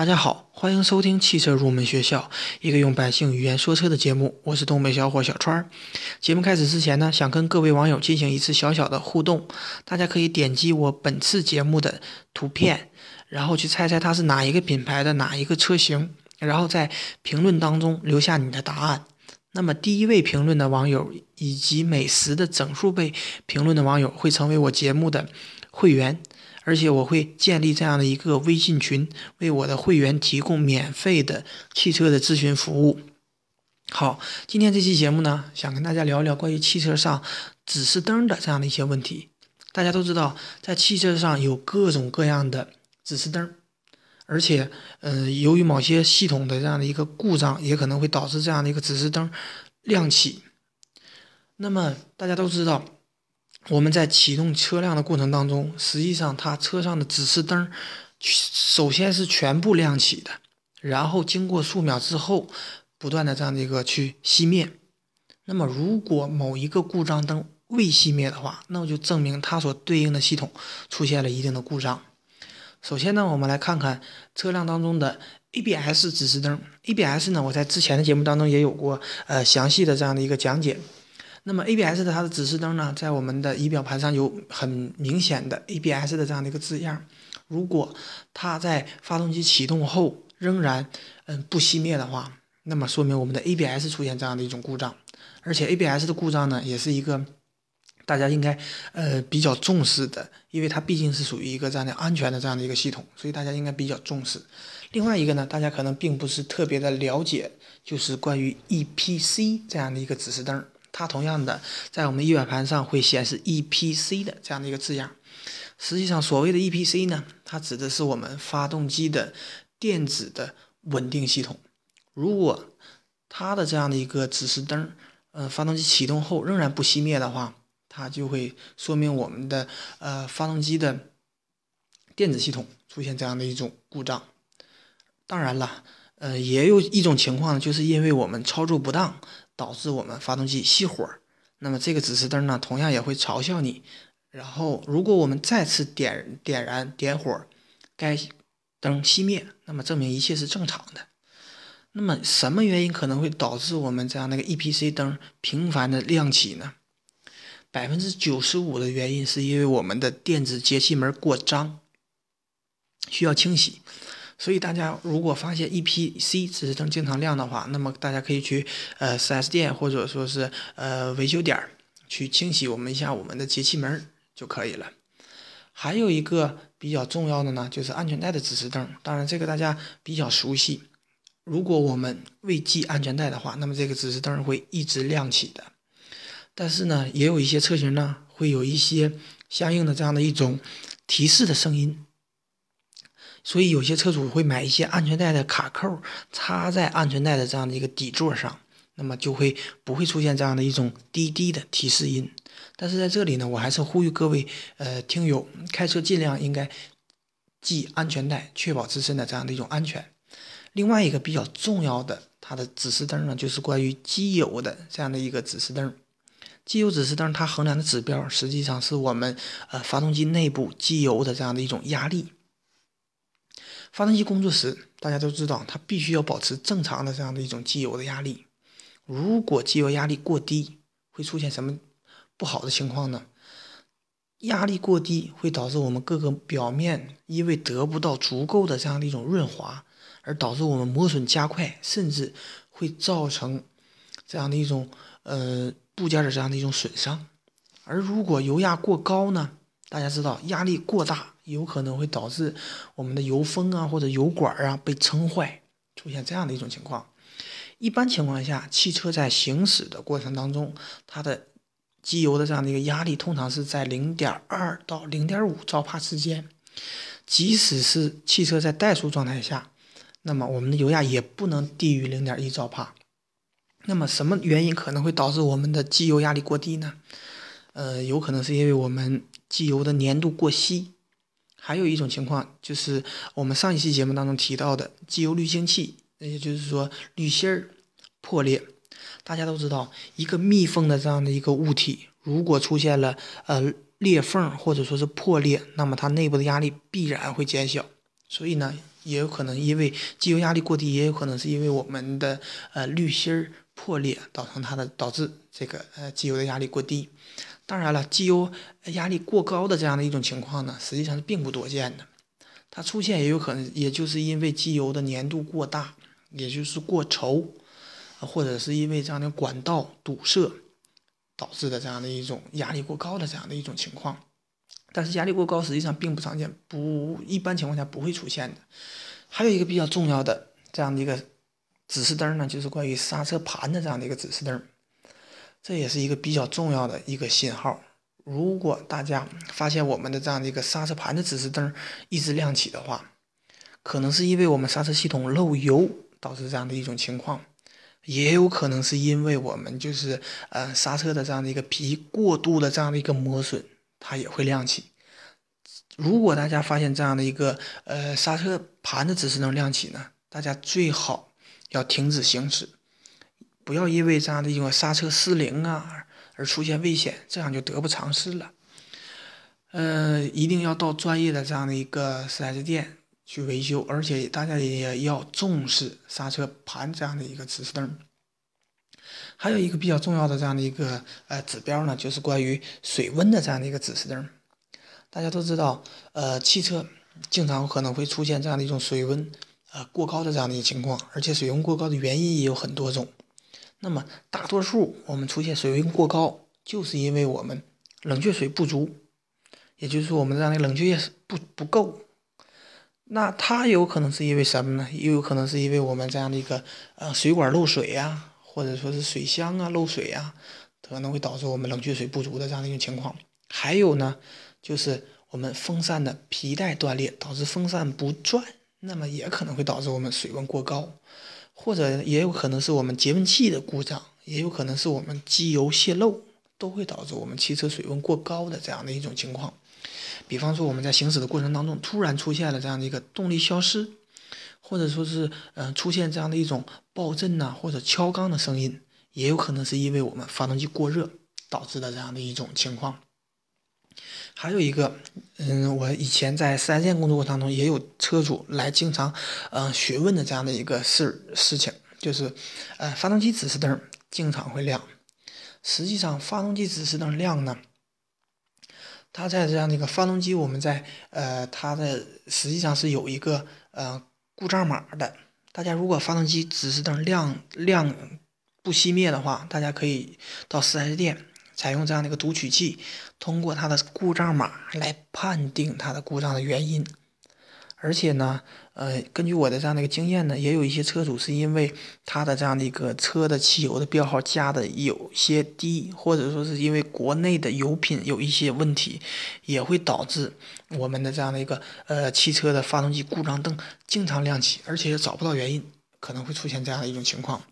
大家好，欢迎收听汽车入门学校，一个用百姓语言说车的节目。我是东北小伙小川儿。节目开始之前呢，想跟各位网友进行一次小小的互动。大家可以点击我本次节目的图片，然后去猜猜它是哪一个品牌的哪一个车型，然后在评论当中留下你的答案。那么第一位评论的网友以及每十的整数倍评论的网友会成为我节目的会员。而且我会建立这样的一个微信群，为我的会员提供免费的汽车的咨询服务。好，今天这期节目呢，想跟大家聊聊关于汽车上指示灯的这样的一些问题。大家都知道，在汽车上有各种各样的指示灯，而且，嗯，由于某些系统的这样的一个故障，也可能会导致这样的一个指示灯亮起。那么大家都知道。我们在启动车辆的过程当中，实际上它车上的指示灯，首先是全部亮起的，然后经过数秒之后，不断的这样的一个去熄灭。那么如果某一个故障灯未熄灭的话，那么就证明它所对应的系统出现了一定的故障。首先呢，我们来看看车辆当中的 ABS 指示灯。ABS 呢，我在之前的节目当中也有过呃详细的这样的一个讲解。那么 ABS 的它的指示灯呢，在我们的仪表盘上有很明显的 ABS 的这样的一个字样。如果它在发动机启动后仍然嗯不熄灭的话，那么说明我们的 ABS 出现这样的一种故障。而且 ABS 的故障呢，也是一个大家应该呃比较重视的，因为它毕竟是属于一个这样的安全的这样的一个系统，所以大家应该比较重视。另外一个呢，大家可能并不是特别的了解，就是关于 EPC 这样的一个指示灯。它同样的，在我们仪表盘上会显示 EPC 的这样的一个字样。实际上，所谓的 EPC 呢，它指的是我们发动机的电子的稳定系统。如果它的这样的一个指示灯，呃，发动机启动后仍然不熄灭的话，它就会说明我们的呃发动机的电子系统出现这样的一种故障。当然了，呃，也有一种情况，就是因为我们操作不当。导致我们发动机熄火，那么这个指示灯呢，同样也会嘲笑你。然后，如果我们再次点点燃点火，该灯熄灭，那么证明一切是正常的。那么，什么原因可能会导致我们这样那个 EPC 灯频繁的亮起呢？百分之九十五的原因是因为我们的电子节气门过脏，需要清洗。所以大家如果发现 EPC 指示灯经常亮的话，那么大家可以去呃 4S 店或者说是呃维修点儿去清洗我们一下我们的节气门就可以了。还有一个比较重要的呢，就是安全带的指示灯。当然这个大家比较熟悉。如果我们未系安全带的话，那么这个指示灯会一直亮起的。但是呢，也有一些车型呢会有一些相应的这样的一种提示的声音。所以有些车主会买一些安全带的卡扣，插在安全带的这样的一个底座上，那么就会不会出现这样的一种滴滴的提示音。但是在这里呢，我还是呼吁各位呃听友，开车尽量应该系安全带，确保自身的这样的一种安全。另外一个比较重要的，它的指示灯呢，就是关于机油的这样的一个指示灯。机油指示灯它衡量的指标，实际上是我们呃发动机内部机油的这样的一种压力。发动机工作时，大家都知道，它必须要保持正常的这样的一种机油的压力。如果机油压力过低，会出现什么不好的情况呢？压力过低会导致我们各个表面因为得不到足够的这样的一种润滑，而导致我们磨损加快，甚至会造成这样的一种呃部件的这样的一种损伤。而如果油压过高呢？大家知道，压力过大有可能会导致我们的油封啊或者油管啊被撑坏，出现这样的一种情况。一般情况下，汽车在行驶的过程当中，它的机油的这样的一个压力通常是在零点二到零点五兆帕之间。即使是汽车在怠速状态下，那么我们的油压也不能低于零点一兆帕。那么什么原因可能会导致我们的机油压力过低呢？呃，有可能是因为我们机油的粘度过稀，还有一种情况就是我们上一期节目当中提到的机油滤清器，也就是说滤芯儿破裂。大家都知道，一个密封的这样的一个物体，如果出现了呃裂缝或者说是破裂，那么它内部的压力必然会减小。所以呢，也有可能因为机油压力过低，也有可能是因为我们的呃滤芯儿破裂，造成它的导致这个呃机油的压力过低。当然了，机油压力过高的这样的一种情况呢，实际上是并不多见的。它出现也有可能，也就是因为机油的粘度过大，也就是过稠，或者是因为这样的管道堵塞导致的这样的一种压力过高的这样的一种情况。但是压力过高实际上并不常见，不一般情况下不会出现的。还有一个比较重要的这样的一个指示灯呢，就是关于刹车盘的这样的一个指示灯，这也是一个比较重要的一个信号。如果大家发现我们的这样的一个刹车盘的指示灯一直亮起的话，可能是因为我们刹车系统漏油导致这样的一种情况，也有可能是因为我们就是呃刹车的这样的一个皮过度的这样的一个磨损。它也会亮起。如果大家发现这样的一个呃刹车盘的指示灯亮起呢，大家最好要停止行驶，不要因为这样的一个刹车失灵啊而出现危险，这样就得不偿失了。呃，一定要到专业的这样的一个 4S 店去维修，而且大家也要重视刹车盘这样的一个指示灯。还有一个比较重要的这样的一个呃指标呢，就是关于水温的这样的一个指示灯。大家都知道，呃，汽车经常可能会出现这样的一种水温呃过高的这样的一个情况，而且水温过高的原因也有很多种。那么大多数我们出现水温过高，就是因为我们冷却水不足，也就是说我们这样的冷却液不不够。那它有可能是因为什么呢？也有可能是因为我们这样的一个呃水管漏水呀。或者说是水箱啊漏水啊，可能会导致我们冷却水不足的这样的一种情况。还有呢，就是我们风扇的皮带断裂，导致风扇不转，那么也可能会导致我们水温过高。或者也有可能是我们节温器的故障，也有可能是我们机油泄漏，都会导致我们汽车水温过高的这样的一种情况。比方说我们在行驶的过程当中，突然出现了这样的一个动力消失。或者说是，嗯，出现这样的一种爆震呐，或者敲缸的声音，也有可能是因为我们发动机过热导致的这样的一种情况。还有一个，嗯，我以前在四 S 店工作过程当中，也有车主来经常，嗯，询问的这样的一个事事情，就是，呃，发动机指示灯经常会亮。实际上，发动机指示灯亮呢，它在这样的一个发动机，我们在，呃，它的实际上是有一个，呃。故障码的，大家如果发动机指示灯亮亮不熄灭的话，大家可以到 4S 店采用这样的一个读取器，通过它的故障码来判定它的故障的原因。而且呢，呃，根据我的这样的一个经验呢，也有一些车主是因为他的这样的一个车的汽油的标号加的有些低，或者说是因为国内的油品有一些问题，也会导致我们的这样的一个呃汽车的发动机故障灯经常亮起，而且也找不到原因，可能会出现这样的一种情况。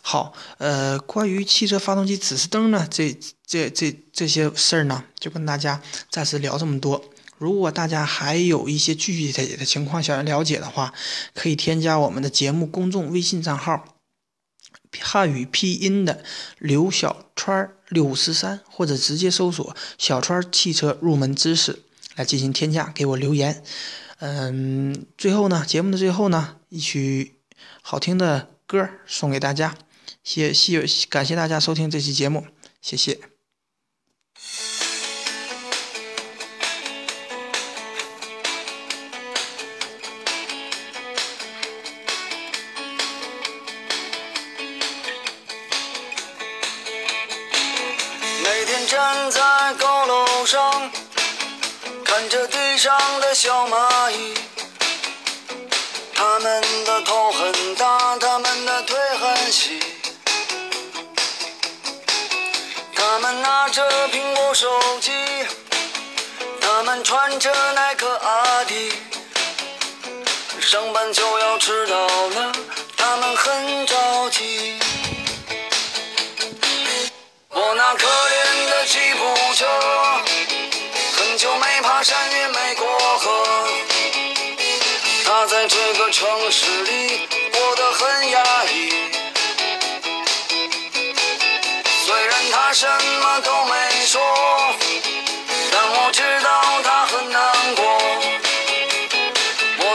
好，呃，关于汽车发动机指示灯呢，这这这这些事儿呢，就跟大家暂时聊这么多。如果大家还有一些具体的情况想要了解的话，可以添加我们的节目公众微信账号，汉语拼音的刘小川六十三，或者直接搜索“小川汽车入门知识”来进行添加，给我留言。嗯，最后呢，节目的最后呢，一曲好听的歌送给大家，谢谢感谢大家收听这期节目，谢谢。站在高楼上，看着地上的小蚂蚁，它们的手机，他们穿着耐克阿迪，上班就要迟到了，他们很着急。我那可怜的吉普车，很久没爬山也没过河。它在这个城市里过得很压抑。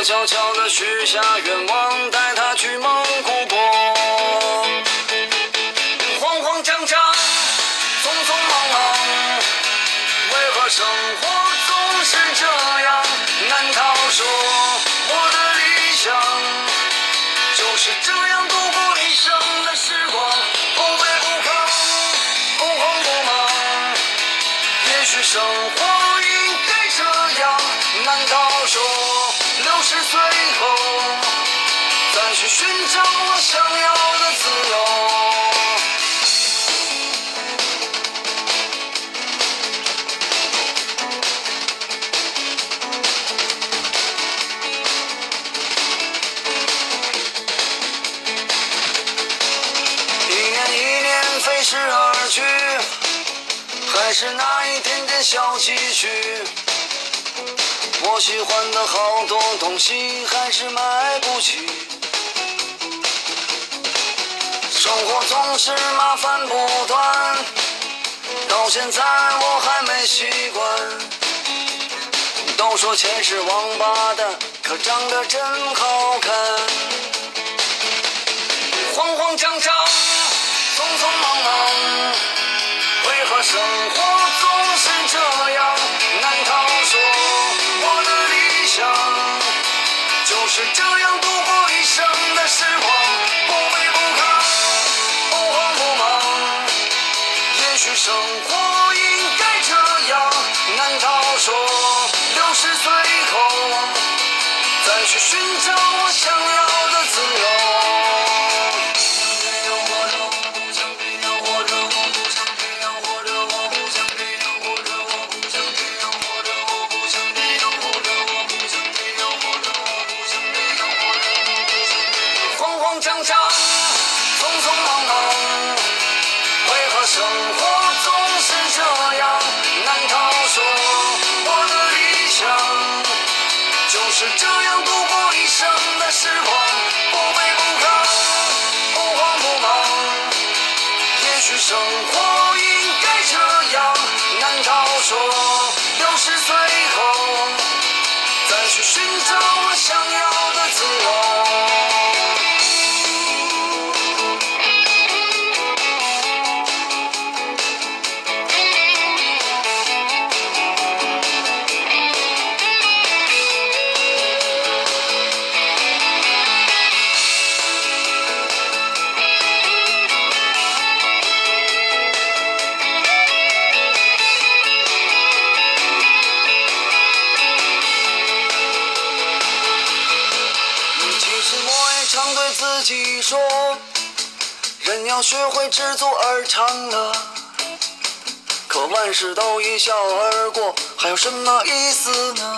我知道它很难过。我悄悄下愿望，带他去蒙古国。慌慌张张，匆匆忙忙，为何生活总是这样？难道说我的理想就是这样度过一生的时光？不卑不亢，不慌不忙，也许生活应该这样。难道说六十岁后再去寻找我想要的自由？一年一年飞逝而去，还是那一点点小积蓄。我喜欢的好多东西还是买不起，生活总是麻烦不断，到现在我还没习惯。都说钱是王八蛋，可长得真好看。慌慌张张，匆匆忙忙，为何生活总是这样？就这样度过一生的时光？不卑不亢，不慌不忙，也许生活应该这样。难道说六十岁后再去寻找我想寻找我想要自己说，人要学会知足而常乐。可万事都一笑而过，还有什么意思呢？